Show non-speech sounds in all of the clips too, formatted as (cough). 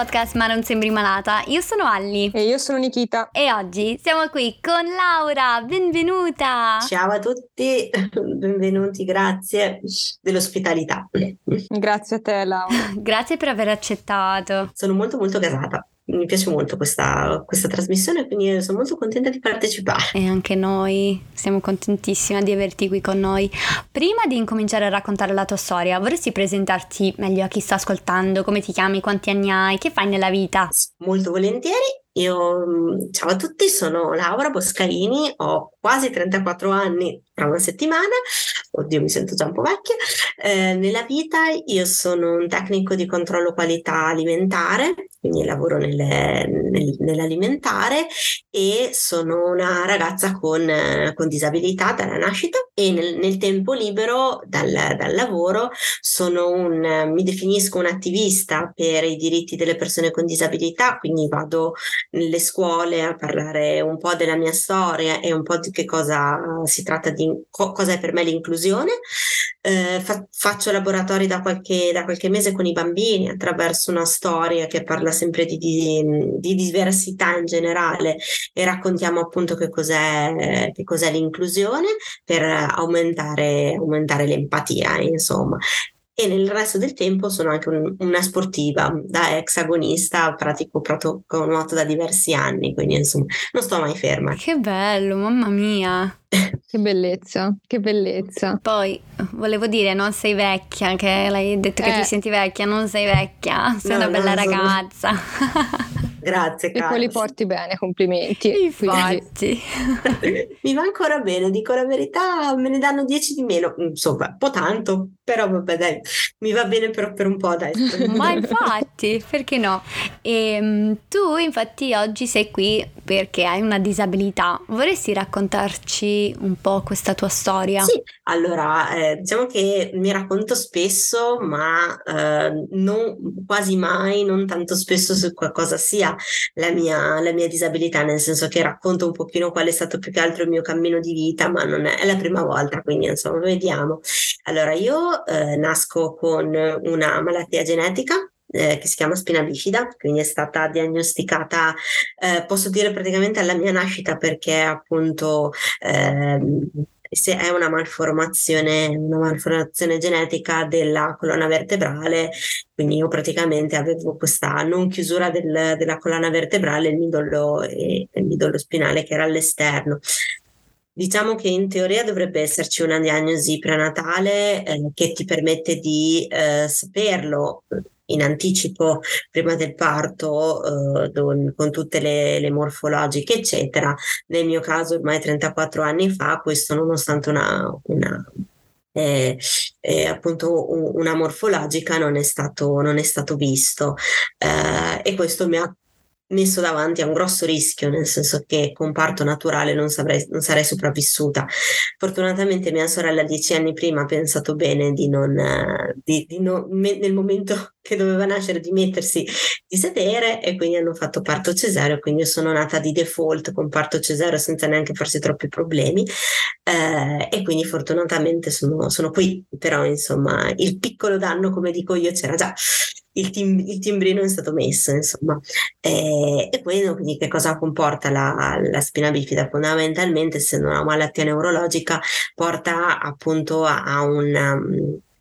podcast Ma non sembri malata. Io sono Alli. E io sono Nikita. E oggi siamo qui con Laura. Benvenuta. Ciao a tutti, (laughs) benvenuti, grazie dell'ospitalità. Grazie a te, Laura. (laughs) grazie per aver accettato. Sono molto molto gasata mi piace molto questa, questa, trasmissione, quindi sono molto contenta di partecipare. E anche noi siamo contentissime di averti qui con noi. Prima di incominciare a raccontare la tua storia, vorresti presentarti meglio a chi sta ascoltando? Come ti chiami? Quanti anni hai? Che fai nella vita? Molto volentieri. Io, mm, ciao a tutti, sono Laura Boscarini, ho quasi 34 anni tra una settimana, oddio mi sento già un po' vecchia. Eh, nella vita io sono un tecnico di controllo qualità alimentare, quindi lavoro nelle, nel, nell'alimentare e sono una ragazza con, con disabilità dalla nascita e nel, nel tempo libero dal, dal lavoro un, mi definisco un attivista per i diritti delle persone con disabilità, quindi vado nelle scuole a parlare un po' della mia storia e un po' di che cosa si tratta di, co- cosa è per me l'inclusione. Eh, fa- faccio laboratori da qualche, da qualche, mese con i bambini attraverso una storia che parla sempre di, di, di diversità in generale e raccontiamo appunto che cos'è, che cos'è l'inclusione per aumentare, aumentare l'empatia, insomma e nel resto del tempo sono anche un, una sportiva, da ex agonista pratico proprio con nuoto da diversi anni, quindi insomma non sto mai ferma. Che bello, mamma mia! Che bellezza, che bellezza. Poi volevo dire, non sei vecchia, che l'hai detto che ti eh. senti vecchia, non sei vecchia, sei no, una bella ragazza. Sono... (laughs) Grazie, E poi li porti bene, complimenti. Infatti. (laughs) Mi va ancora bene, dico la verità, me ne danno 10 di meno, insomma, un po' tanto, però vabbè dai, mi va bene però per un po', dai. (laughs) Ma infatti, perché no? E, ehm, tu infatti oggi sei qui perché hai una disabilità, vorresti raccontarci un po' questa tua storia? Sì, allora, eh, diciamo che mi racconto spesso, ma eh, non, quasi mai, non tanto spesso su qualcosa sia la mia, la mia, disabilità, nel senso che racconto un pochino qual è stato più che altro il mio cammino di vita, ma non è, è la prima volta, quindi insomma vediamo. Allora, io eh, nasco con una malattia genetica eh, che si chiama spina bifida, quindi è stata diagnosticata, eh, posso dire praticamente alla mia nascita perché appunto eh, se è una malformazione, una malformazione genetica della colonna vertebrale, quindi io praticamente avevo questa non chiusura del, della colonna vertebrale, il midollo, e, il midollo spinale che era all'esterno. Diciamo che in teoria dovrebbe esserci una diagnosi prenatale eh, che ti permette di eh, saperlo in anticipo prima del parto eh, don, con tutte le, le, morfologiche eccetera. Nel mio caso ormai 34 anni fa questo nonostante una, una eh, eh, appunto una morfologica non è stato, non è stato visto. Eh, e questo mi ha messo davanti a un grosso rischio, nel senso che con parto naturale non, saprei, non sarei sopravvissuta. Fortunatamente mia sorella dieci anni prima ha pensato bene di non, di, di non me, nel momento (laughs) che doveva nascere di mettersi di sedere e quindi hanno fatto parto cesareo, quindi io sono nata di default con parto cesareo senza neanche farsi troppi problemi eh, e quindi fortunatamente sono, sono qui, però insomma il piccolo danno come dico io c'era già il, tim- il timbrino è stato messo, insomma. E, e quello quindi che cosa comporta la, la, spina bifida? Fondamentalmente, essendo una malattia neurologica, porta appunto a, a una,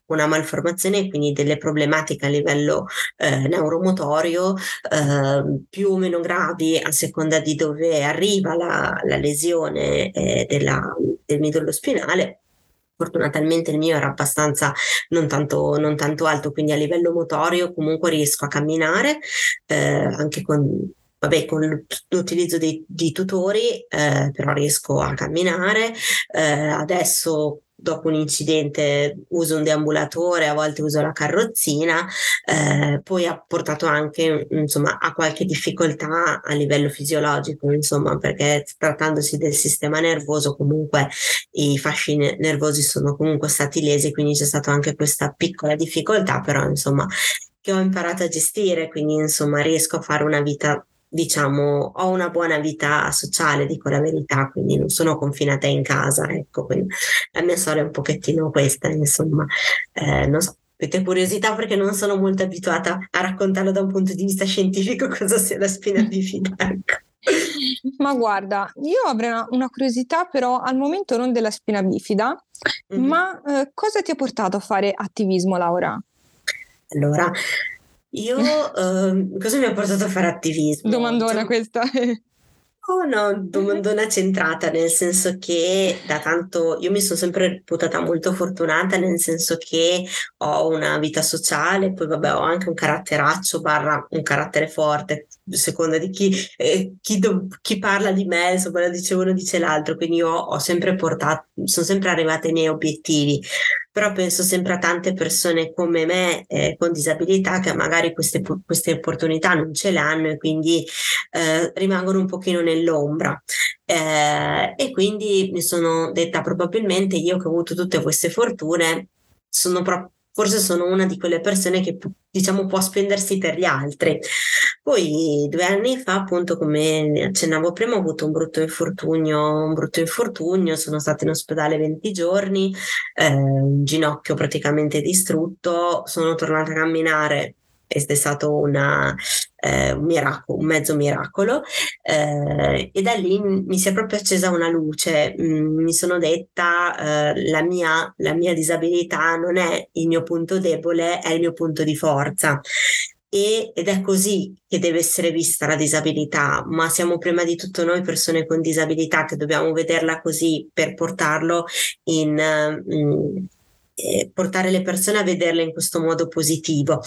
una malformazione e quindi delle problematiche a livello eh, neuromotorio eh, più o meno gravi a seconda di dove arriva la, la lesione eh, della, del midollo spinale Fortunatamente il mio era abbastanza non tanto, non tanto alto, quindi a livello motorio comunque riesco a camminare eh, anche con vabbè, con l'utilizzo di, di tutori, eh, però riesco a camminare. Eh, adesso dopo un incidente uso un deambulatore, a volte uso la carrozzina, eh, poi ha portato anche insomma, a qualche difficoltà a livello fisiologico, insomma, perché trattandosi del sistema nervoso comunque i fasci nervosi sono comunque stati lesi, quindi c'è stata anche questa piccola difficoltà, però insomma che ho imparato a gestire, quindi insomma riesco a fare una vita diciamo, ho una buona vita sociale, dico la verità, quindi non sono confinata in casa, ecco, quindi la mia storia è un pochettino questa, insomma, eh, non so, avete curiosità perché non sono molto abituata a raccontarlo da un punto di vista scientifico (laughs) cosa sia la spina bifida. Ecco. Ma guarda, io avrei una, una, curiosità, però al momento non della spina bifida, mm-hmm. ma eh, cosa ti ha portato a fare attivismo, Laura? Allora, io eh, cosa mi ha portato a fare attivismo? Domandona cioè, questa. Oh no, domandona centrata, nel senso che da tanto io mi sono sempre reputata molto fortunata, nel senso che ho una vita sociale, poi vabbè ho anche un caratteraccio barra un carattere forte, seconda di chi, eh, chi, do, chi, parla di me, insomma lo dice uno dice l'altro, quindi io ho sempre portato, sono sempre arrivata ai miei obiettivi però penso sempre a tante persone come me eh, con disabilità che magari queste, queste, opportunità non ce l'hanno e quindi eh, rimangono un pochino nell'ombra. Eh, e quindi mi sono detta probabilmente io che ho avuto tutte queste fortune sono proprio forse sono una di quelle persone che diciamo può spendersi per gli altri. Poi due anni fa, appunto, come accennavo prima, ho avuto un brutto infortunio, un brutto infortunio, sono stata in ospedale 20 giorni, eh, un ginocchio praticamente distrutto, sono tornata a camminare ed è stato una, eh, un miracolo, un mezzo miracolo eh, e da lì mi si è proprio accesa una luce, mm, mi sono detta eh, la, mia, la mia disabilità non è il mio punto debole, è il mio punto di forza. E, ed è così che deve essere vista la disabilità, ma siamo prima di tutto noi persone con disabilità che dobbiamo vederla così per portarlo in, mm, eh, portare le persone a vederle in questo modo positivo.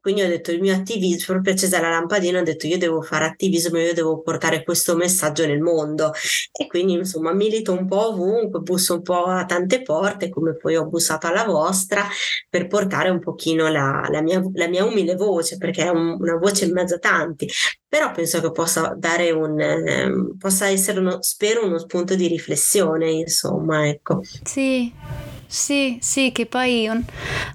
Quindi ho detto il mio attivismo, proprio accesa la lampadina, ho detto io devo fare attivismo, io devo portare questo messaggio nel mondo. E quindi insomma milito un po' ovunque, busso un po' a tante porte, come poi ho bussato alla vostra, per portare un pochino la, la, mia, la mia, umile voce, perché è un, una voce in mezzo a tanti. Però penso che possa dare un, eh, possa essere uno, spero, uno spunto di riflessione, insomma, ecco. Sì, sì, sì, che poi un,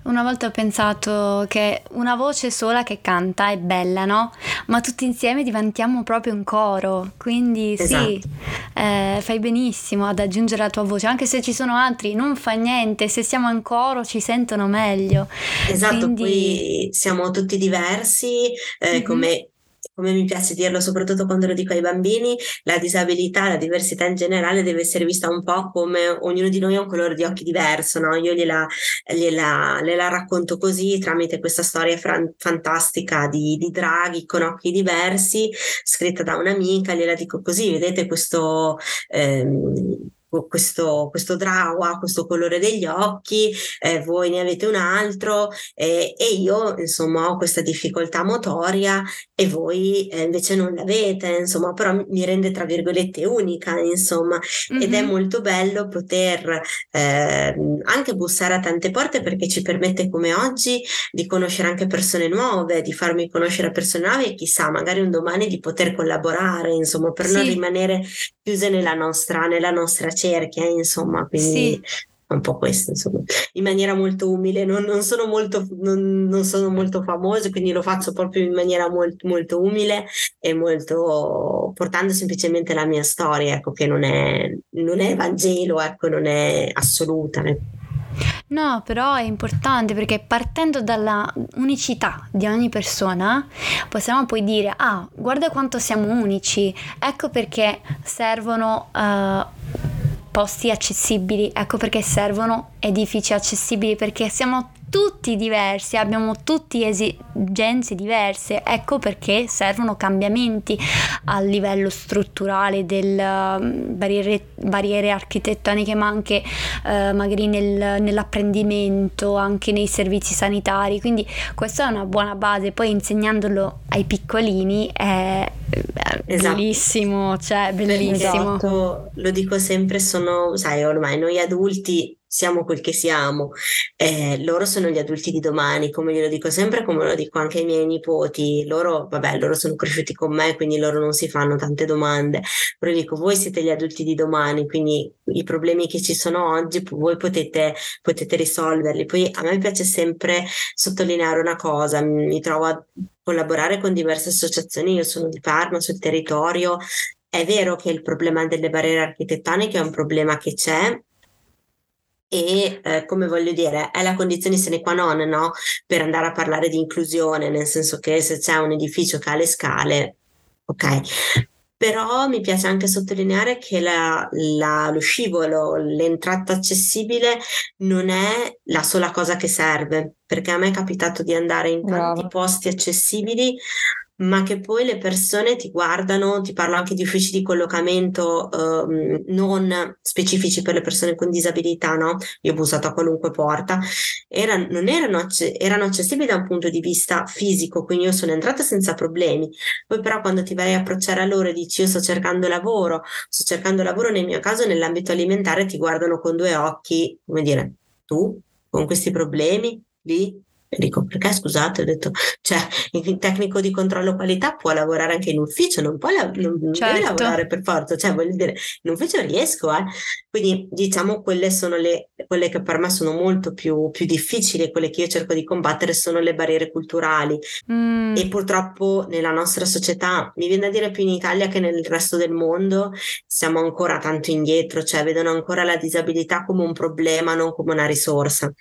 una volta ho pensato che una voce sola che canta è bella, no? Ma tutti insieme diventiamo proprio un coro, quindi esatto. sì, eh, fai benissimo ad aggiungere la tua voce, anche se ci sono altri, non fa niente, se siamo in coro ci sentono meglio. Esatto, quindi... poi siamo tutti diversi, eh, mm-hmm. come come mi piace dirlo soprattutto quando lo dico ai bambini, la disabilità, la diversità in generale deve essere vista un po' come ognuno di noi ha un colore di occhi diverso, no? Io gliela, gliela, gliela racconto così tramite questa storia fran- fantastica di, di Draghi con occhi diversi, scritta da un'amica, gliela dico così, vedete questo... Ehm, questo, questo drawa, questo colore degli occhi, eh, voi ne avete un altro eh, e io insomma ho questa difficoltà motoria e voi eh, invece non l'avete, insomma, però mi rende tra virgolette unica, insomma, mm-hmm. ed è molto bello poter ehm, anche bussare a tante porte perché ci permette come oggi di conoscere anche persone nuove, di farmi conoscere persone nuove e chissà, magari un domani di poter collaborare, insomma, per sì. non rimanere chiuse nella nostra, nella nostra cerchia, insomma, quindi sì. un po' questo, insomma, in maniera molto umile, non, non sono molto, non, non sono molto famosa, quindi lo faccio proprio in maniera molto, molto umile e molto portando semplicemente la mia storia, ecco, che non è, non è Vangelo, ecco, non è assoluta. Ecco. No, però è importante perché partendo dalla unicità di ogni persona possiamo poi dire, ah, guarda quanto siamo unici, ecco perché servono... Uh, posti accessibili, ecco perché servono edifici accessibili, perché siamo tutti diversi, abbiamo tutti esigenze diverse, ecco perché servono cambiamenti a livello strutturale delle um, barriere, barriere, architettoniche, ma anche uh, magari nel, nell'apprendimento, anche nei servizi sanitari, quindi questa è una buona base, poi insegnandolo ai piccolini è esatto. bellissimo, cioè bellissimo. Esatto. Lo dico sempre, sono, sai, ormai noi adulti siamo quel che siamo, eh, loro sono gli adulti di domani, come glielo dico sempre, come lo dico anche ai miei nipoti, loro, vabbè, loro sono cresciuti con me, quindi loro non si fanno tante domande, però dico, voi siete gli adulti di domani, quindi i problemi che ci sono oggi, voi potete, potete risolverli. Poi a me piace sempre sottolineare una cosa, mi trovo a collaborare con diverse associazioni, io sono di Parma, sul territorio, è vero che il problema delle barriere architettoniche è un problema che c'è, e eh, come voglio dire è la condizione sine qua non no? per andare a parlare di inclusione nel senso che se c'è un edificio che ha le scale ok però mi piace anche sottolineare che la, la, lo scivolo, l'entrata accessibile non è la sola cosa che serve, perché a me è capitato di andare in tanti Bravo. posti accessibili ma che poi le persone ti guardano, ti parlo anche di uffici di collocamento eh, non specifici per le persone con disabilità, no? Io ho bussato a qualunque porta, Era, non erano, erano accessibili da un punto di vista fisico, quindi io sono entrata senza problemi. Poi però quando ti vai a approcciare a loro e dici io sto cercando lavoro, sto cercando lavoro nel mio caso nell'ambito alimentare, ti guardano con due occhi, come dire, tu con questi problemi lì e dico, perché scusate? Ho detto, cioè, il tecnico di controllo qualità può lavorare anche in ufficio, non, può la- non certo. deve lavorare per forza, cioè, voglio dire, in ufficio riesco, eh. Quindi, diciamo, quelle sono le, quelle che per me sono molto più, più difficili, quelle che io cerco di combattere sono le barriere culturali. Mm. E purtroppo nella nostra società, mi viene da dire più in Italia che nel resto del mondo, siamo ancora tanto indietro, cioè vedono ancora la disabilità come un problema, non come una risorsa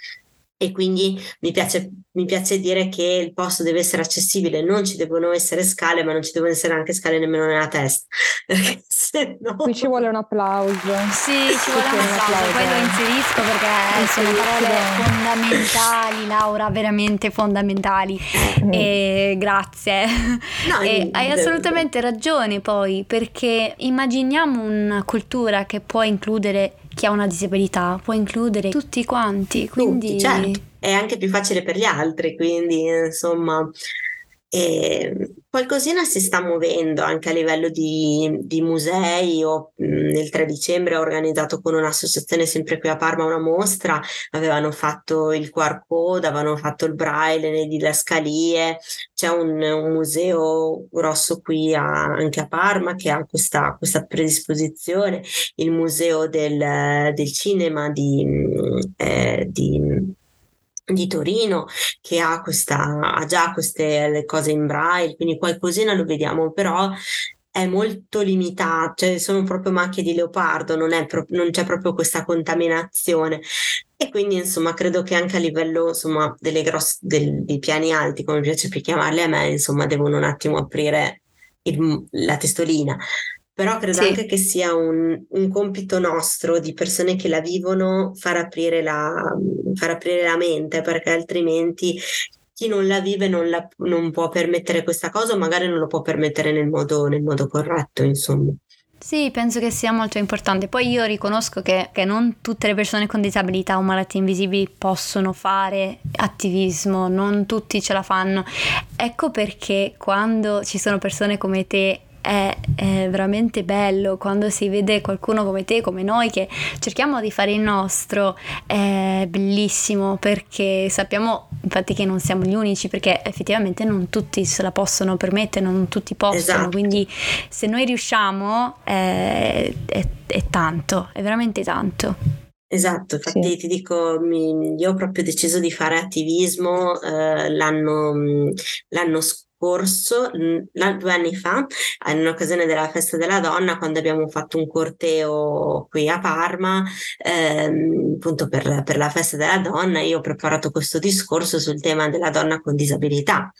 e quindi mi piace, mi piace, dire che il posto deve essere accessibile, non ci devono essere scale, ma non ci devono essere anche scale nemmeno nella testa. (laughs) no... Qui ci vuole un applauso. Sì, ci vuole un applauso, poi lo inserisco perché sono parole fondamentali, Laura, veramente fondamentali. Mm. E grazie. No, e hai assolutamente ragione poi, perché immaginiamo una cultura che può includere chi ha una disabilità, può includere tutti quanti. Quindi... Tutti, certo. È anche più facile per gli altri, quindi insomma e qualcosina si sta muovendo anche a livello di, di musei. Io nel 3 dicembre ho organizzato con un'associazione sempre qui a Parma una mostra, avevano fatto il QR code, avevano fatto il braille nelle didascalie. C'è un, un museo grosso qui a, anche a Parma che ha questa, questa predisposizione, il museo del, del cinema di, eh, di di Torino che ha, questa, ha già queste cose in braille, quindi qualcosina lo vediamo, però è molto limitato, cioè sono proprio macchie di leopardo, non, pro- non, c'è proprio questa contaminazione. E quindi insomma credo che anche a livello insomma delle grosse, del, dei piani alti, come piace più chiamarli a me, insomma devono un attimo aprire il, la testolina però credo sì. anche che sia un, un, compito nostro di persone che la vivono far aprire la, far aprire la mente, perché altrimenti chi non la vive non, la, non può permettere questa cosa, o magari non lo può permettere nel modo, nel modo corretto, insomma. Sì, penso che sia molto importante. Poi io riconosco che, che, non tutte le persone con disabilità o malattie invisibili possono fare attivismo, non tutti ce la fanno. Ecco perché quando ci sono persone come te è, è, veramente bello quando si vede qualcuno come te, come noi, che cerchiamo di fare il nostro, è bellissimo perché sappiamo infatti che non siamo gli unici, perché effettivamente non tutti se la possono permettere, non tutti possono, esatto. quindi se noi riusciamo è, è, è tanto, è veramente tanto. Esatto, infatti sì. ti dico, mi, io ho proprio deciso di fare attivismo eh, l'anno, l'anno scorso due anni fa, in un'occasione della festa della donna, quando abbiamo fatto un corteo qui a Parma, ehm, appunto per, per la festa della donna, io ho preparato questo discorso sul tema della donna con disabilità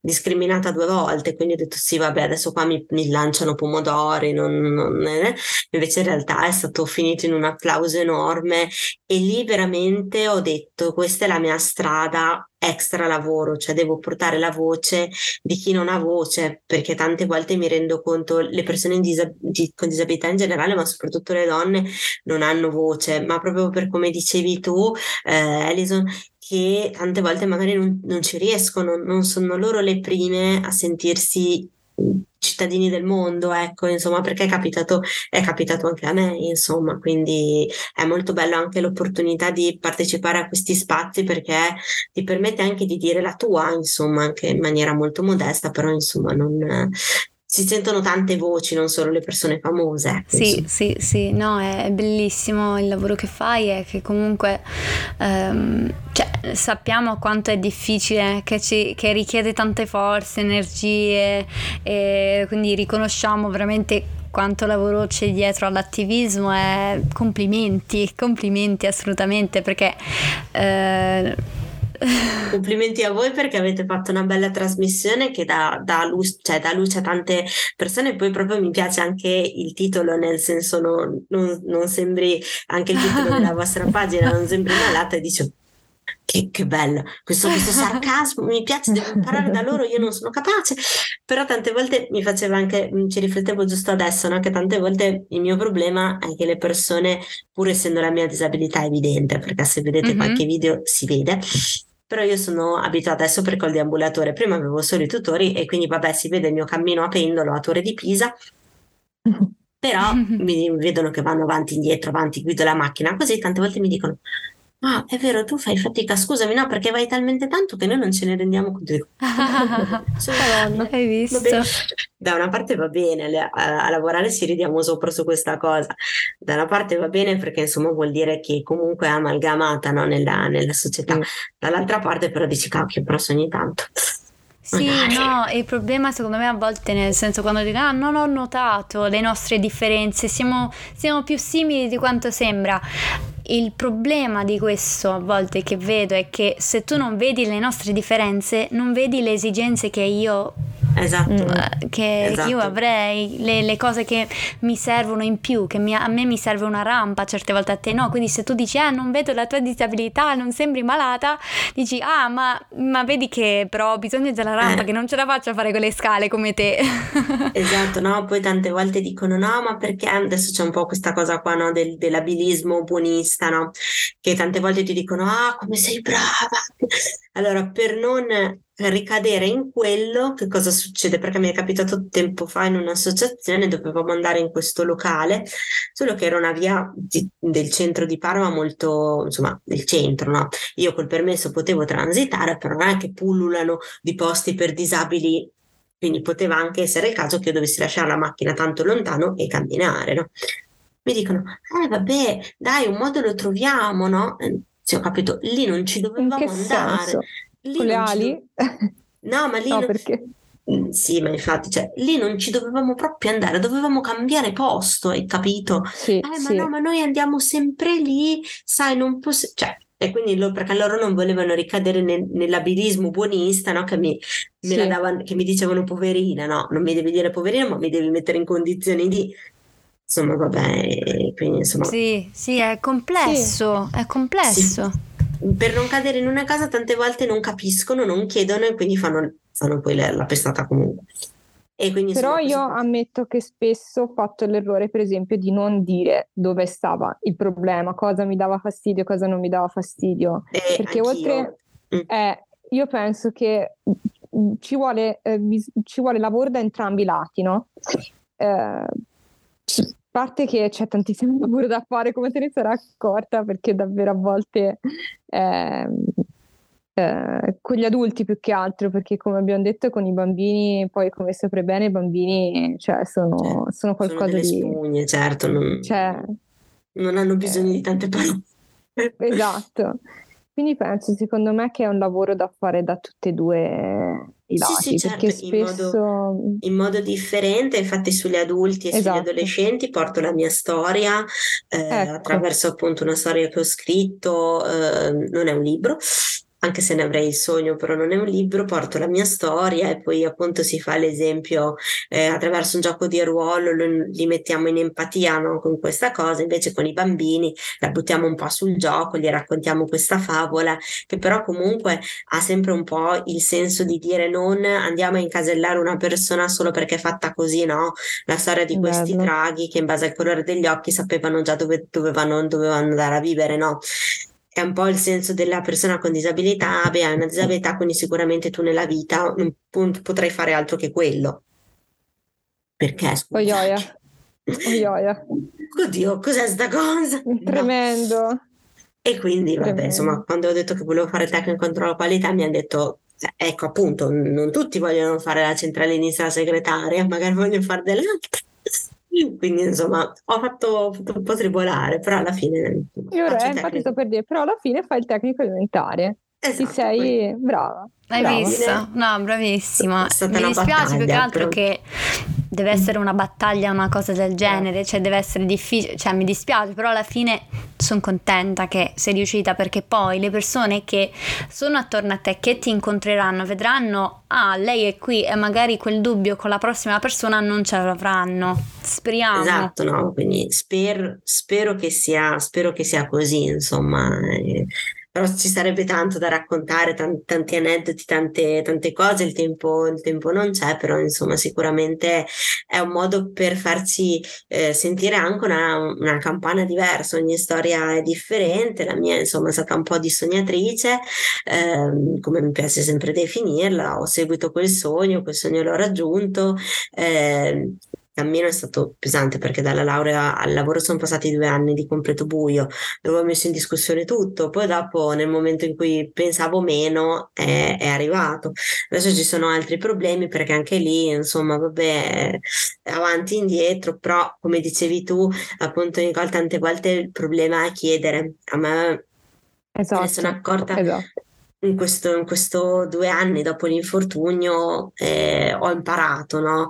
discriminata due volte, quindi ho detto sì, vabbè, adesso qua mi, mi lanciano pomodori, non, non, eh. invece in realtà è stato finito in un applauso enorme e lì veramente ho detto questa è la mia strada extra lavoro, cioè devo portare la voce di chi non ha voce, perché tante volte mi rendo conto le persone disab- di, con disabilità in generale, ma soprattutto le donne, non hanno voce, ma proprio per come dicevi tu, eh, Alison, che tante volte magari non, non ci riescono, non sono loro le prime a sentirsi cittadini del mondo, ecco, insomma, perché è capitato, è capitato anche a me, insomma, quindi è molto bello anche l'opportunità di partecipare a questi spazi perché ti permette anche di dire la tua, insomma, anche in maniera molto modesta, però insomma non, si sentono tante voci, non solo le persone famose. Sì, insomma. sì, sì, no, è bellissimo il lavoro che fai e che comunque ehm, cioè, sappiamo quanto è difficile, che, ci, che richiede tante forze, energie e quindi riconosciamo veramente quanto lavoro c'è dietro all'attivismo è complimenti, complimenti assolutamente perché... Eh, (laughs) Complimenti a voi perché avete fatto una bella trasmissione che dà, dà, luce, cioè, dà luce a tante persone. Poi proprio mi piace anche il titolo, nel senso non, non, non sembri anche il titolo della vostra (laughs) pagina, non sembri una latta e dice che, che, bello, questo, questo sarcasmo mi piace, devo imparare da loro, io non sono capace, però tante volte mi faceva anche, ci riflettevo giusto adesso, no? che tante volte il mio problema è che le persone, pur essendo la mia disabilità evidente, perché se vedete mm-hmm. qualche video si vede, però io sono abituata adesso per col deambulatore, prima avevo solo i tutori e quindi vabbè si vede il mio cammino a pendolo a Torre di Pisa, (laughs) però (laughs) mi vedono che vanno avanti, indietro, avanti, guido la macchina, così tante volte mi dicono Ah, è vero, tu fai fatica, scusami, no, perché vai talmente tanto che noi non ce ne rendiamo conto. (laughs) Madonna, hai visto? Da una parte va bene, a, a, lavorare ci ridiamo sopra su questa cosa, da una parte va bene perché insomma vuol dire che comunque è amalgamata no, nella, nella, società, mm. dall'altra parte però dici cacchio, però ogni tanto. Sì, no, il problema secondo me a volte nel senso quando dico ah non ho notato le nostre differenze, siamo, siamo più simili di quanto sembra il problema di questo a volte che vedo è che se tu non vedi le nostre differenze, non vedi le esigenze che io esatto. Mm, che, esatto. io avrei, le, le, cose che mi servono in più, che mi, a me mi serve una rampa, certe volte a te no, quindi se tu dici ah non vedo la tua disabilità, non sembri malata, dici ah ma, ma vedi che però ho bisogno della rampa, eh. che non ce la faccio a fare quelle scale come te. (laughs) esatto, no, poi tante volte dicono no ma perché adesso c'è un po' questa cosa qua no, del, dell'abilismo buonista, no? che tante volte ti dicono ah come sei brava. (laughs) Allora per non ricadere in quello, che cosa succede? Perché mi è capitato tempo fa in un'associazione, dovevamo andare in questo locale, solo che era una via di, del centro di Parma molto, insomma, del centro, no? Io col permesso potevo transitare, però non è che pullulano di posti per disabili, quindi poteva anche essere il caso che io dovessi lasciare la macchina tanto lontano e camminare, no? Mi dicono, eh vabbè, dai, un modo lo troviamo, no? Sì, ho capito, lì non ci dovevamo andare. Senso? Lì Con le ali? No, ma lì... no, non... perché? Mm, sì, ma infatti, cioè, lì non ci dovevamo proprio andare, dovevamo cambiare posto, hai capito? Sì, eh, sì. ma no, ma noi andiamo sempre lì, sai, non possiamo... Cioè, e quindi loro, perché loro non volevano ricadere nel, nell'abilismo buonista, no? Che mi, sì. davano, che mi dicevano poverina, no? Non mi devi dire poverina, ma mi devi mettere in condizioni di... Insomma, vabbè, quindi insomma... Sì, sì, è complesso, sì. è complesso. Sì per non cadere in una casa tante volte non capiscono, non chiedono e quindi fanno, fanno poi la, la pestata comunque. Però io così... ammetto che spesso ho fatto l'errore, per esempio, di non dire dove stava il problema, cosa mi dava fastidio, cosa non mi dava fastidio. Eh, Perché anch'io. oltre... Mm. Eh, io penso che mm, ci vuole, eh, ci vuole lavoro da entrambi i lati, no? Eh, parte che c'è tantissimo lavoro da fare, come te ne sarai accorta, perché davvero a volte eh, eh, con gli adulti più che altro, perché come abbiamo detto con i bambini, poi come saprai bene, i bambini cioè, sono, sono qualcosa sono di... Spugne, certo, non, cioè, non hanno bisogno di tante parole. Esatto. Quindi penso, secondo me, che è un lavoro da fare da tutte e due i lati, sì, sì, certo, perché spesso... In modo, in modo, differente, infatti sugli adulti e esatto. sugli adolescenti porto la mia storia eh, ecco. attraverso appunto una storia che ho scritto, eh, non è un libro, anche se ne avrei il sogno, però non è un libro, porto la mia storia e poi appunto si fa l'esempio eh, attraverso un gioco di ruolo, lo, li mettiamo in empatia no, con questa cosa, invece con i bambini la buttiamo un po' sul gioco, gli raccontiamo questa favola che però comunque ha sempre un po' il senso di dire non andiamo a incasellare una persona solo perché è fatta così, no? La storia di questi Bello. draghi che in base al colore degli occhi sapevano già dove dovevano, dovevano andare a vivere, no? È un po' il senso della persona con disabilità, beh, hai una disabilità, quindi sicuramente tu nella vita non potrai fare altro che quello. Perché? Oioia. (laughs) Oioia. Oddio, cos'è sta cosa? Tremendo. No. E quindi, Tremendo. vabbè, insomma, quando ho detto che volevo fare tecnico controllo qualità, mi hanno detto, ecco, appunto, non tutti vogliono fare la centralinista segretaria, magari vogliono fare dell'altro. Quindi insomma ho fatto, ho fatto un po' tribolare, però alla fine... Io ora, infatti sto per dire, però alla fine fai il tecnico alimentare. Esatto, Ti sei poi... brava. Hai brava. visto? No, bravissima. Mi dispiace più che altro però... che deve essere una battaglia, una cosa del genere, cioè deve essere difficile, cioè mi dispiace, però alla fine sono contenta che sei riuscita perché poi le persone che sono attorno a te, che ti incontreranno, vedranno, ah, lei è qui e magari quel dubbio con la prossima persona non ce l'avranno. Speriamo. Esatto, no? Quindi spero, spero, che sia, spero che sia così, insomma. Eh, però ci sarebbe tanto da raccontare, tanti, tanti aneddoti, tante, tante cose, il tempo, il tempo, non c'è, però insomma sicuramente è un modo per farci eh, sentire anche una, una, campana diversa, ogni storia è differente, la mia insomma è stata un po' di sognatrice, eh, come mi piace sempre definirla, ho seguito quel sogno, quel sogno l'ho raggiunto. Eh, cammino è stato pesante perché dalla laurea al lavoro sono passati due anni di completo buio, dove ho messo in discussione tutto, poi dopo nel momento in cui pensavo meno è, è arrivato. Adesso ci sono altri problemi perché anche lì, insomma, vabbè, avanti e indietro, però come dicevi tu, appunto Nicole, tante volte il problema è chiedere. A me esatto, me sono accorta. Esatto. In questo, in questo, due anni dopo l'infortunio eh, ho imparato no?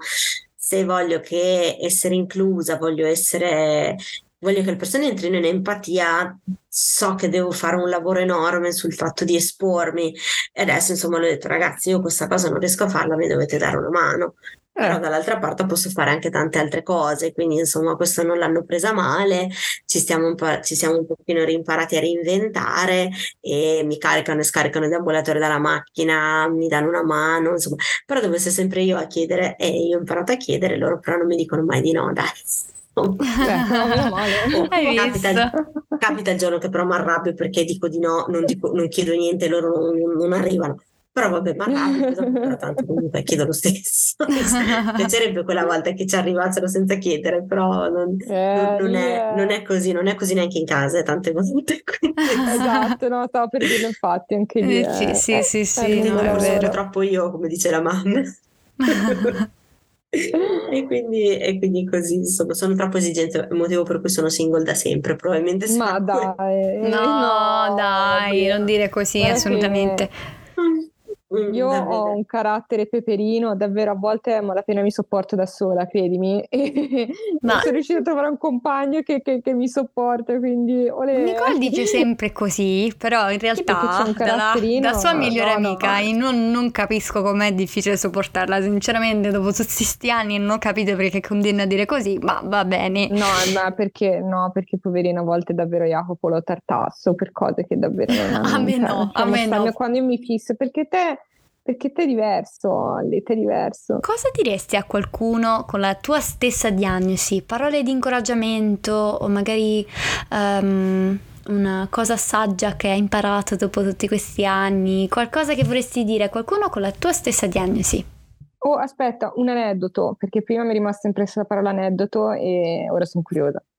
Se voglio che essere inclusa, voglio essere voglio che le persone entrino in empatia, so che devo fare un lavoro enorme sul fatto di espormi e adesso insomma ho detto ragazzi io questa cosa non riesco a farla, mi dovete dare una mano. Eh. Però dall'altra parte posso fare anche tante altre cose, quindi insomma questo non l'hanno presa male, ci, stiamo un po', ci siamo un pochino rimparati a reinventare e mi caricano e scaricano gli ambulatori dalla macchina, mi danno una mano, insomma, però devo essere sempre io a chiedere e io ho imparato a chiedere, loro però non mi dicono mai di no, dai. Eh, (laughs) oh, (laughs) capita, capita, il giorno che però mi arrabbio perché dico di no, non, dico, non chiedo niente, loro non, non arrivano però vabbè, ma rapido, (laughs) tanto comunque chiedo lo stesso. (laughs) Piacerebbe quella volta che ci arrivassero senza chiedere, però non, eh, non, è, non, è, così, non è così neanche in casa, tante volte. (laughs) esatto, no, stavo per dirlo infatti anche lì. Eh, sì, sì, sì, sì, no, è vero. troppo io, come dice la mamma. e, quindi, e quindi così insomma sono troppo esigente il motivo per cui sono single da sempre probabilmente ma dai no, no dai non dire così assolutamente che... Mm, Io davvero. ho un carattere peperino, davvero a volte a malapena mi sopporto da sola, credimi. (laughs) E Ma... sono riuscita a trovare un compagno che, che, che mi sopporta, quindi... Ole... Nicole dice (laughs) sempre così, però in realtà dalla, da sua migliore no, amica no. Non, non, capisco com'è difficile sopportarla, sinceramente dopo tutti questi anni non ho capito perché continua a dire così, ma va bene. No, ma perché, no, perché poverina a volte davvero Jacopo lo tartasso per cose che davvero non (laughs) a me no, a me no. Quando io mi fisso, perché te perché te è diverso, te è diverso. Cosa diresti a qualcuno con la tua stessa diagnosi? Parole di incoraggiamento o magari um, una cosa saggia che hai imparato dopo tutti questi anni? Qualcosa che vorresti dire a qualcuno con la tua stessa diagnosi? Oh, aspetta, un aneddoto, perché prima mi è rimasta impressa la parola aneddoto e ora sono curiosa. (laughs)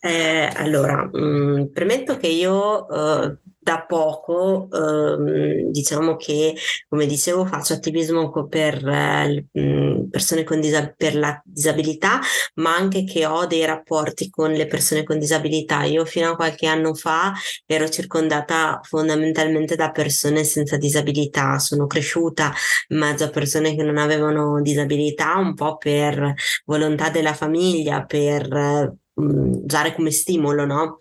eh, allora, mh, mm, premetto che io uh, da poco, ehm, diciamo che, come dicevo, faccio attivismo per eh, persone con disab- per la disabilità, ma anche che ho dei rapporti con le persone con disabilità. Io fino a qualche anno fa ero circondata fondamentalmente da persone senza disabilità, sono cresciuta in mezzo a persone che non avevano disabilità, un po' per volontà della famiglia, per eh, usare come stimolo, no?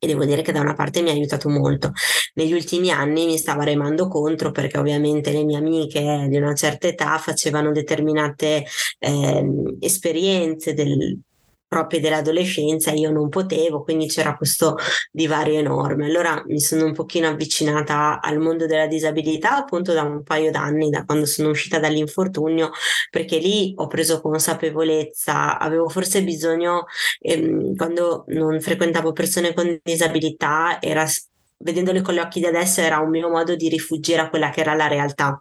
E devo dire che da una parte mi ha aiutato molto. Negli ultimi anni mi stava remando contro perché ovviamente le mie amiche di una certa età facevano determinate eh, esperienze del, proprie dell'adolescenza io non potevo, quindi c'era questo divario enorme. Allora mi sono un pochino avvicinata al mondo della disabilità appunto da un paio d'anni, da quando sono uscita dall'infortunio, perché lì ho preso consapevolezza, avevo forse bisogno, ehm, quando non frequentavo persone con disabilità, era vedendole con gli occhi di adesso era un mio modo di rifuggire a quella che era la realtà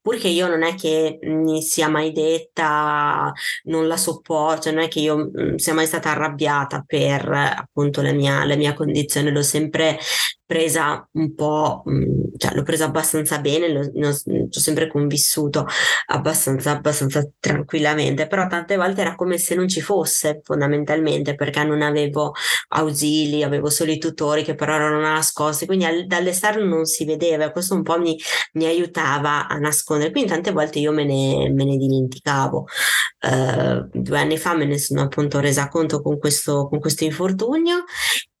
Pur che io non è che mi sia mai detta, non la sopporto, non è che io mh, sia mai stata arrabbiata per appunto la mia, la mia condizione, l'ho sempre presa un po', mm, cioè l'ho presa abbastanza bene, l'ho, l'ho sempre convissuto abbastanza, abbastanza tranquillamente, però tante volte era come se non ci fosse fondamentalmente perché non avevo ausili, avevo solo i tutori che però erano nascosti, quindi al, dall'esterno non si vedeva questo un po' mi, mi, aiutava a nascondere, quindi tante volte io me ne, me ne dimenticavo. Uh, due anni fa me ne sono appunto resa conto con questo, con questo infortunio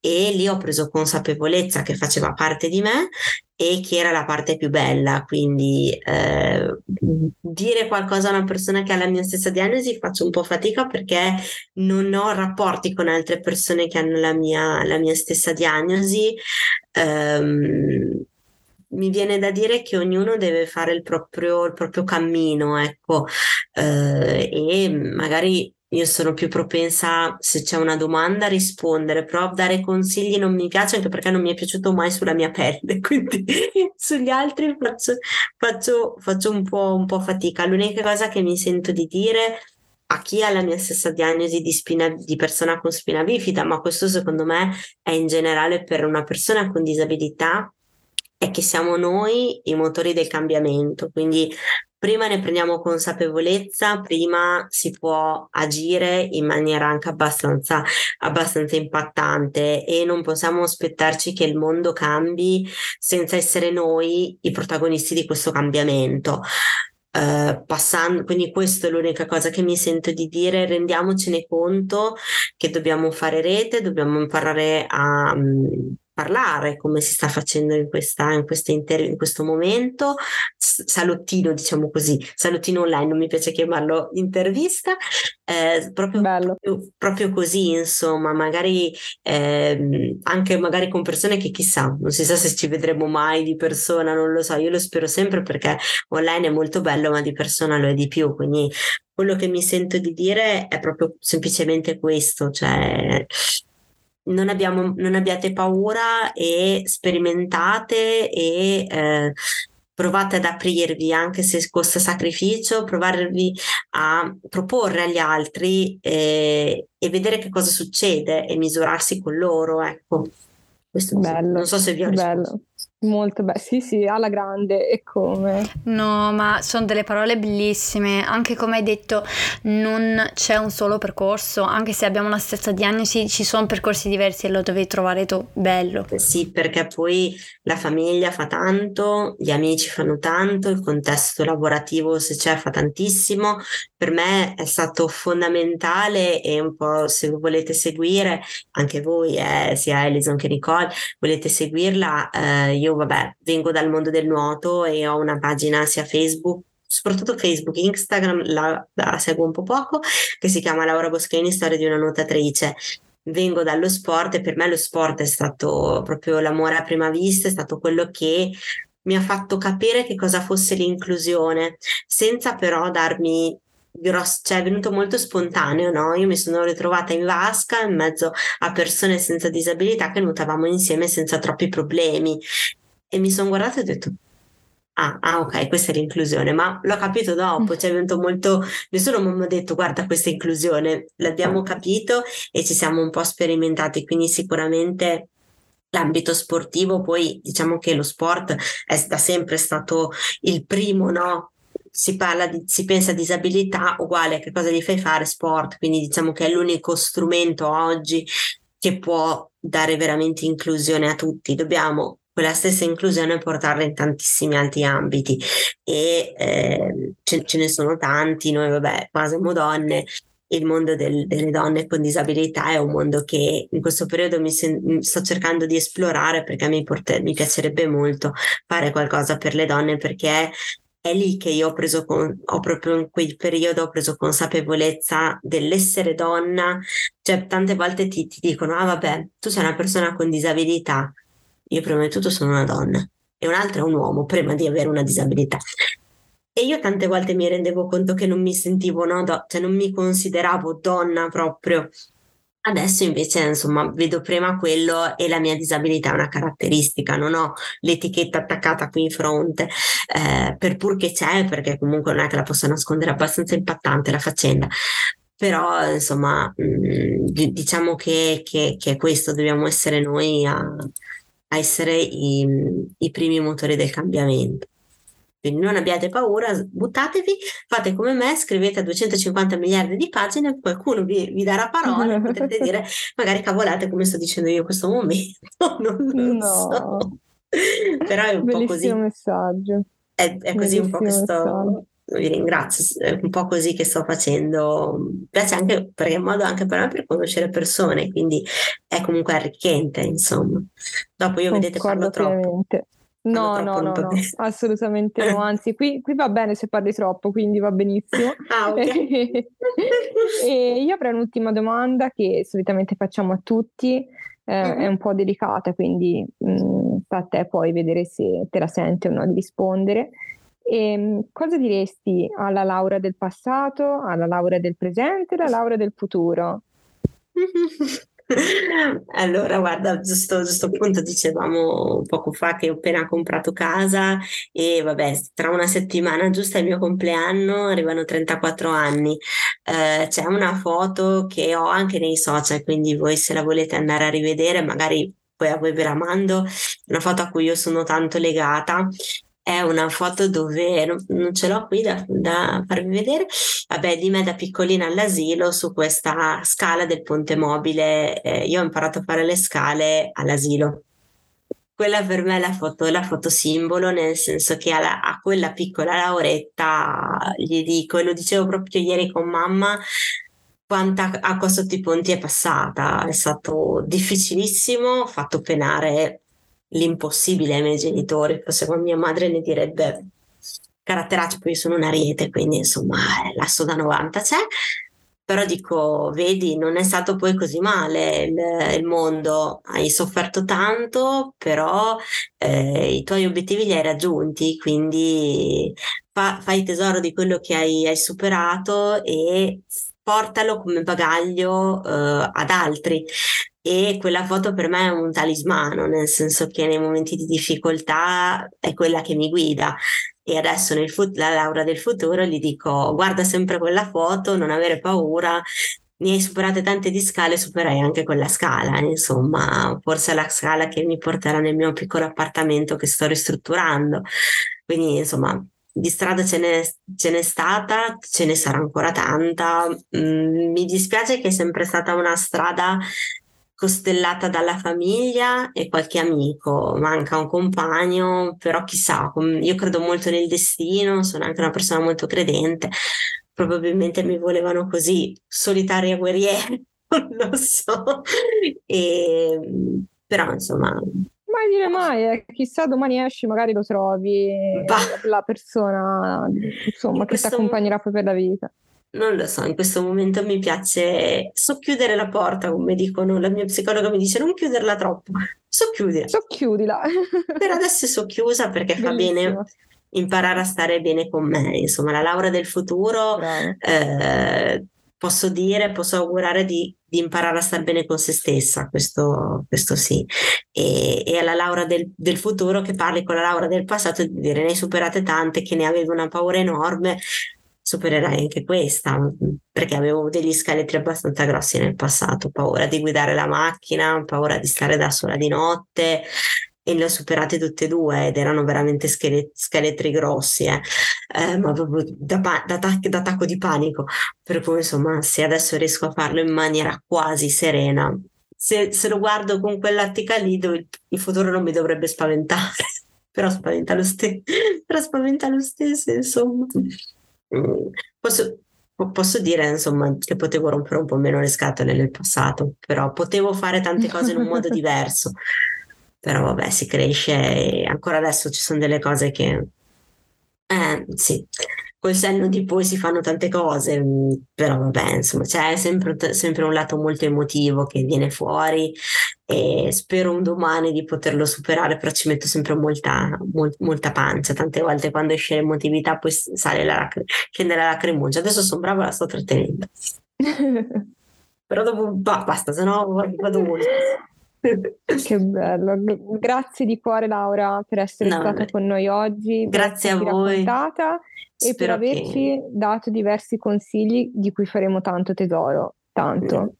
e lì ho preso consapevolezza che faceva parte di me e che era la parte più bella, quindi eh, dire qualcosa a una persona che ha la mia stessa diagnosi faccio un po' fatica perché non ho rapporti con altre persone che hanno la mia, la mia stessa diagnosi. Um, mi viene da dire che ognuno deve fare il proprio, il proprio cammino, ecco, eh, e magari io sono più propensa, se c'è una domanda, a rispondere, però dare consigli non mi piace anche perché non mi è piaciuto mai sulla mia pelle, (laughs) quindi sugli altri faccio, faccio, faccio un, po', un po' fatica. L'unica cosa che mi sento di dire a chi ha la mia stessa diagnosi di, spina, di persona con spina bifida, ma questo secondo me è in generale per una persona con disabilità, è che siamo noi i motori del cambiamento, quindi prima ne prendiamo consapevolezza, prima si può agire in maniera anche abbastanza, abbastanza impattante e non possiamo aspettarci che il mondo cambi senza essere noi i protagonisti di questo cambiamento. Uh, passando, quindi questa è l'unica cosa che mi sento di dire, rendiamocene conto che dobbiamo fare rete, dobbiamo imparare a um, parlare come si sta facendo in, questa, in, inter- in questo momento, salottino diciamo così, salottino online, non mi piace chiamarlo intervista, eh, proprio, proprio, proprio, così insomma, magari eh, anche magari con persone che chissà, non si sa se ci vedremo mai di persona, non lo so, io lo spero sempre perché online è molto bello ma di persona lo è di più, quindi quello che mi sento di dire è proprio semplicemente questo, cioè non, abbiamo, non abbiate paura e sperimentate e eh, provate ad aprirvi anche se costa sacrificio, provarvi a proporre agli altri eh, e vedere che cosa succede e misurarsi con loro. Ecco. Questo bello, non so se vi ho risposto. Bello. Molto bene, sì, sì, alla grande e come. No, ma sono delle parole bellissime. Anche come hai detto, non c'è un solo percorso, anche se abbiamo la stessa diagnosi, ci sono percorsi diversi e lo devi trovare tu. Bello. Sì, perché poi la famiglia fa tanto, gli amici fanno tanto, il contesto lavorativo, se c'è, fa tantissimo. Per me è stato fondamentale e un po' se volete seguire, anche voi, eh, sia Elison che Nicole, volete seguirla, eh, io vabbè, vengo dal mondo del nuoto e ho una pagina sia Facebook soprattutto Facebook, Instagram la, la, seguo un po' poco, che si chiama Laura Boschini, storia di una nuotatrice. Vengo dallo sport e per me lo sport è stato proprio l'amore a prima vista, è stato quello che mi ha fatto capire che cosa fosse l'inclusione, senza però darmi grosso, cioè è venuto molto spontaneo, no? Io mi sono ritrovata in vasca in mezzo a persone senza disabilità che nuotavamo insieme senza troppi problemi e mi sono guardata e ho detto Ah, ah, ok, questa è l'inclusione, ma l'ho capito dopo, cioè è venuto molto, nessuno mi ha detto guarda questa inclusione, l'abbiamo capito e ci siamo un po' sperimentati, quindi sicuramente l'ambito sportivo, poi diciamo che lo sport è da sempre stato il primo, no? Si parla di, si pensa a disabilità uguale, che cosa gli fai fare? Sport, quindi diciamo che è l'unico strumento oggi che può dare veramente inclusione a tutti. Dobbiamo quella stessa inclusione portarla in tantissimi altri ambiti. E eh, ce, ce, ne sono tanti, noi vabbè qua siamo donne, il mondo del, delle donne con disabilità è un mondo che in questo periodo mi sen- sto cercando di esplorare perché mi, porta- mi piacerebbe molto fare qualcosa per le donne perché è lì che io ho preso, con, ho proprio in quel periodo ho preso consapevolezza dell'essere donna, cioè tante volte ti, ti dicono, ah vabbè, tu sei una persona con disabilità, io prima di tutto sono una donna e un'altra è un uomo prima di avere una disabilità. E io tante volte mi rendevo conto che non mi sentivo, no, do- cioè non mi consideravo donna proprio. Adesso invece, insomma, vedo prima quello e la mia disabilità è una caratteristica, non ho l'etichetta attaccata qui in fronte, eh, per pur che c'è, perché comunque non è che la posso nascondere, è abbastanza impattante la faccenda. Però, insomma, mh, mm, diciamo che, che, che questo dobbiamo essere noi a, a essere i, i primi motori del cambiamento. Quindi non abbiate paura, buttatevi, fate come me, scrivete a 250 miliardi di pagine, qualcuno vi, vi darà parola (laughs) e potrete dire magari cavolate come sto dicendo io in questo momento, (laughs) non lo no. so. Però è un Bellissimo po' così. messaggio. È, è così un po' che sto, vi ringrazio, è un po' così che sto facendo. Piace anche perché è un modo anche per me per conoscere persone, quindi è comunque arricchente, insomma. Dopo io vedete parlo troppo. No, no, no, no, assolutamente no, anzi qui, qui, va bene se parli troppo, quindi va benissimo. (laughs) Ah, okay. (laughs) e io avrei un'ultima domanda che solitamente facciamo a tutti, eh, mm-hmm. è un po' delicata, quindi mh, mm, sta a te poi vedere se te la senti o no di rispondere. E, ehm, cosa diresti alla Laura del passato, alla Laura del presente e alla Laura del futuro? (laughs) Allora, guarda, giusto, giusto appunto dicevamo poco fa che ho appena comprato casa e vabbè, tra una settimana giusta è il mio compleanno, arrivano 34 anni. Eh, c'è una foto che ho anche nei social, quindi voi se la volete andare a rivedere, magari poi a voi ve la mando, una foto a cui io sono tanto legata è una foto dove non, ce l'ho qui da, da, farvi vedere. Vabbè, di me da piccolina all'asilo su questa scala del ponte mobile. Eh, io ho imparato a fare le scale all'asilo. Quella per me è la foto, la foto simbolo, nel senso che alla, a quella piccola Lauretta gli dico, e lo dicevo proprio ieri con mamma, quanta acqua sotto i ponti è passata. È stato difficilissimo, ho fatto penare l'impossibile ai miei genitori, forse con mia madre ne direbbe caratteraccio, poi sono un ariete, quindi insomma l'asso da 90 c'è, però dico, vedi, non è stato poi così male il, il mondo, hai sofferto tanto, però eh, i tuoi obiettivi li hai raggiunti, quindi fa, fai tesoro di quello che hai, hai superato e portalo come bagaglio eh, ad altri e quella foto per me è un talismano, nel senso che nei momenti di difficoltà è quella che mi guida. E adesso nel fut- la Laura del futuro gli dico guarda sempre quella foto, non avere paura, ne hai superate tante di scale, superai anche quella scala, insomma, forse è la scala che mi porterà nel mio piccolo appartamento che sto ristrutturando. Quindi, insomma, di strada ce n'è, ce n'è, stata, ce ne sarà ancora tanta. Mm, mi dispiace che è sempre stata una strada costellata dalla famiglia e qualche amico, manca un compagno, però chissà, io credo molto nel destino, sono anche una persona molto credente, probabilmente mi volevano così, solitaria guerriera, (laughs) non lo so, e, però insomma... Mai dire mai, eh. chissà domani esci, magari lo trovi, bah. la persona insomma, che ti accompagnerà poi per la vita non lo so, in questo momento mi piace socchiudere la porta, come dicono, la mia psicologa mi dice non chiuderla troppo, socchiudila. Socchiudila. (laughs) per adesso è socchiusa perché Bellissimo. fa bene imparare a stare bene con me, insomma la laurea del futuro eh, posso dire, posso augurare di, di, imparare a stare bene con se stessa, questo, questo sì, e, e alla laurea del, del, futuro che parli con la laurea del passato e dire ne hai superate tante che ne avevo una paura enorme, supererai anche questa, perché avevo degli scheletri abbastanza grossi nel passato, paura di guidare la macchina, paura di stare da sola di notte e le ho superate tutte e due ed erano veramente schelet- scheletri grossi, eh. Eh, ma proprio da, pa- da, da attacco di panico, per cui insomma se adesso riesco a farlo in maniera quasi serena, se, se lo guardo con quell'ottica lì il, il futuro non mi dovrebbe spaventare, (laughs) però spaventa lo, ste- (laughs) però spaventa lo stesso insomma. Posso, posso dire insomma che potevo rompere un po' meno le scatole nel passato, però potevo fare tante cose in un modo (laughs) diverso. Però vabbè, si cresce e ancora adesso ci sono delle cose che... Eh, sì, col senno di poi si fanno tante cose, mm, però vabbè, insomma, c'è sempre, sempre un lato molto emotivo che viene fuori e spero un domani di poterlo superare, però ci metto sempre molta, mol, molta pancia. Tante volte quando esce l'emotività poi sale la, scende la lacrimuccia. Adesso sono brava, la sto trattenendo. (laughs) però dopo bah, basta, se no vado molto. (laughs) che bello, grazie di cuore Laura per essere no, stata con noi oggi. Grazie a voi. E per averci che... dato diversi consigli di cui faremo tanto tesoro, tanto.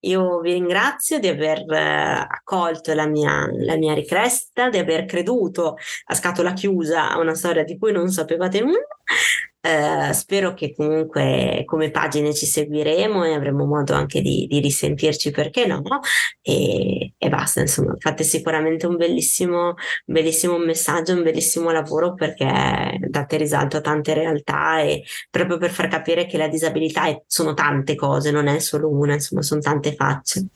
io vi ringrazio di aver eh, accolto la mia, la mia richiesta, di aver creduto a scatola chiusa a una storia di cui non sapevate nulla eh, spero che comunque come pagine ci seguiremo e avremo modo anche di, di risentirci perché no? E, e, basta insomma fate sicuramente un bellissimo, bellissimo messaggio un bellissimo lavoro perché date risalto a tante realtà e proprio per far capire che la disabilità è, sono tante cose non è solo una insomma sono tante facce.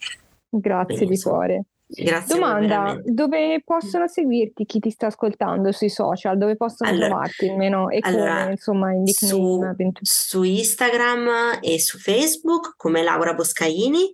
Grazie Quindi, di cuore Grazie Domanda, dove possono seguirti chi ti sta ascoltando sui social? Dove possono allora, trovarti almeno e allora, come insomma in su, su Instagram e su Facebook come Laura Boscaini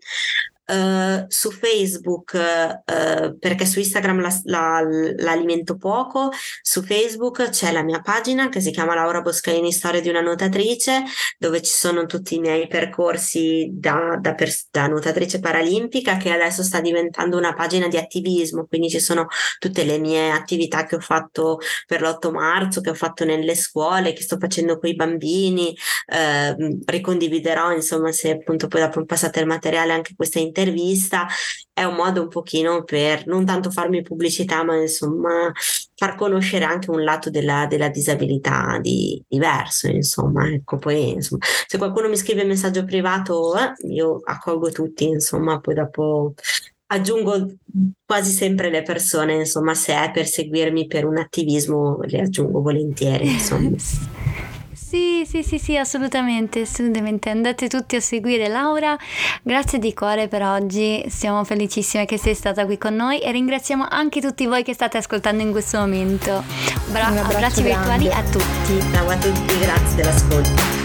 Uh, su Facebook uh, perché su Instagram la, la, l'alimento poco, su Facebook c'è la mia pagina che si chiama Laura Boscaini Storia di una nuotatrice dove ci sono tutti i miei percorsi da, da, per, da nuotatrice paralimpica che adesso sta diventando una pagina di attivismo, quindi ci sono tutte le mie attività che ho fatto per l'8 marzo, che ho fatto nelle scuole, che sto facendo con i bambini, uh, ricondividerò insomma se appunto poi dopo passate il materiale anche questa intervista intervista è un modo un pochino per non tanto farmi pubblicità, ma insomma far conoscere anche un lato della, della disabilità di, diverso, insomma, ecco, poi insomma, se qualcuno mi scrive messaggio privato, eh, io accolgo tutti, insomma, poi dopo aggiungo quasi sempre le persone, insomma, se è per seguirmi per un attivismo, le aggiungo volentieri, (laughs) insomma. Sì, sì, sì, sì, assolutamente, assolutamente. Andate tutti a seguire Laura. Grazie di cuore per oggi. Siamo felicissime che sei stata qui con noi e ringraziamo anche tutti voi che state ascoltando in questo momento. Bra- abbracci virtuali a tutti. Ciao a tutti, grazie dell'ascolto.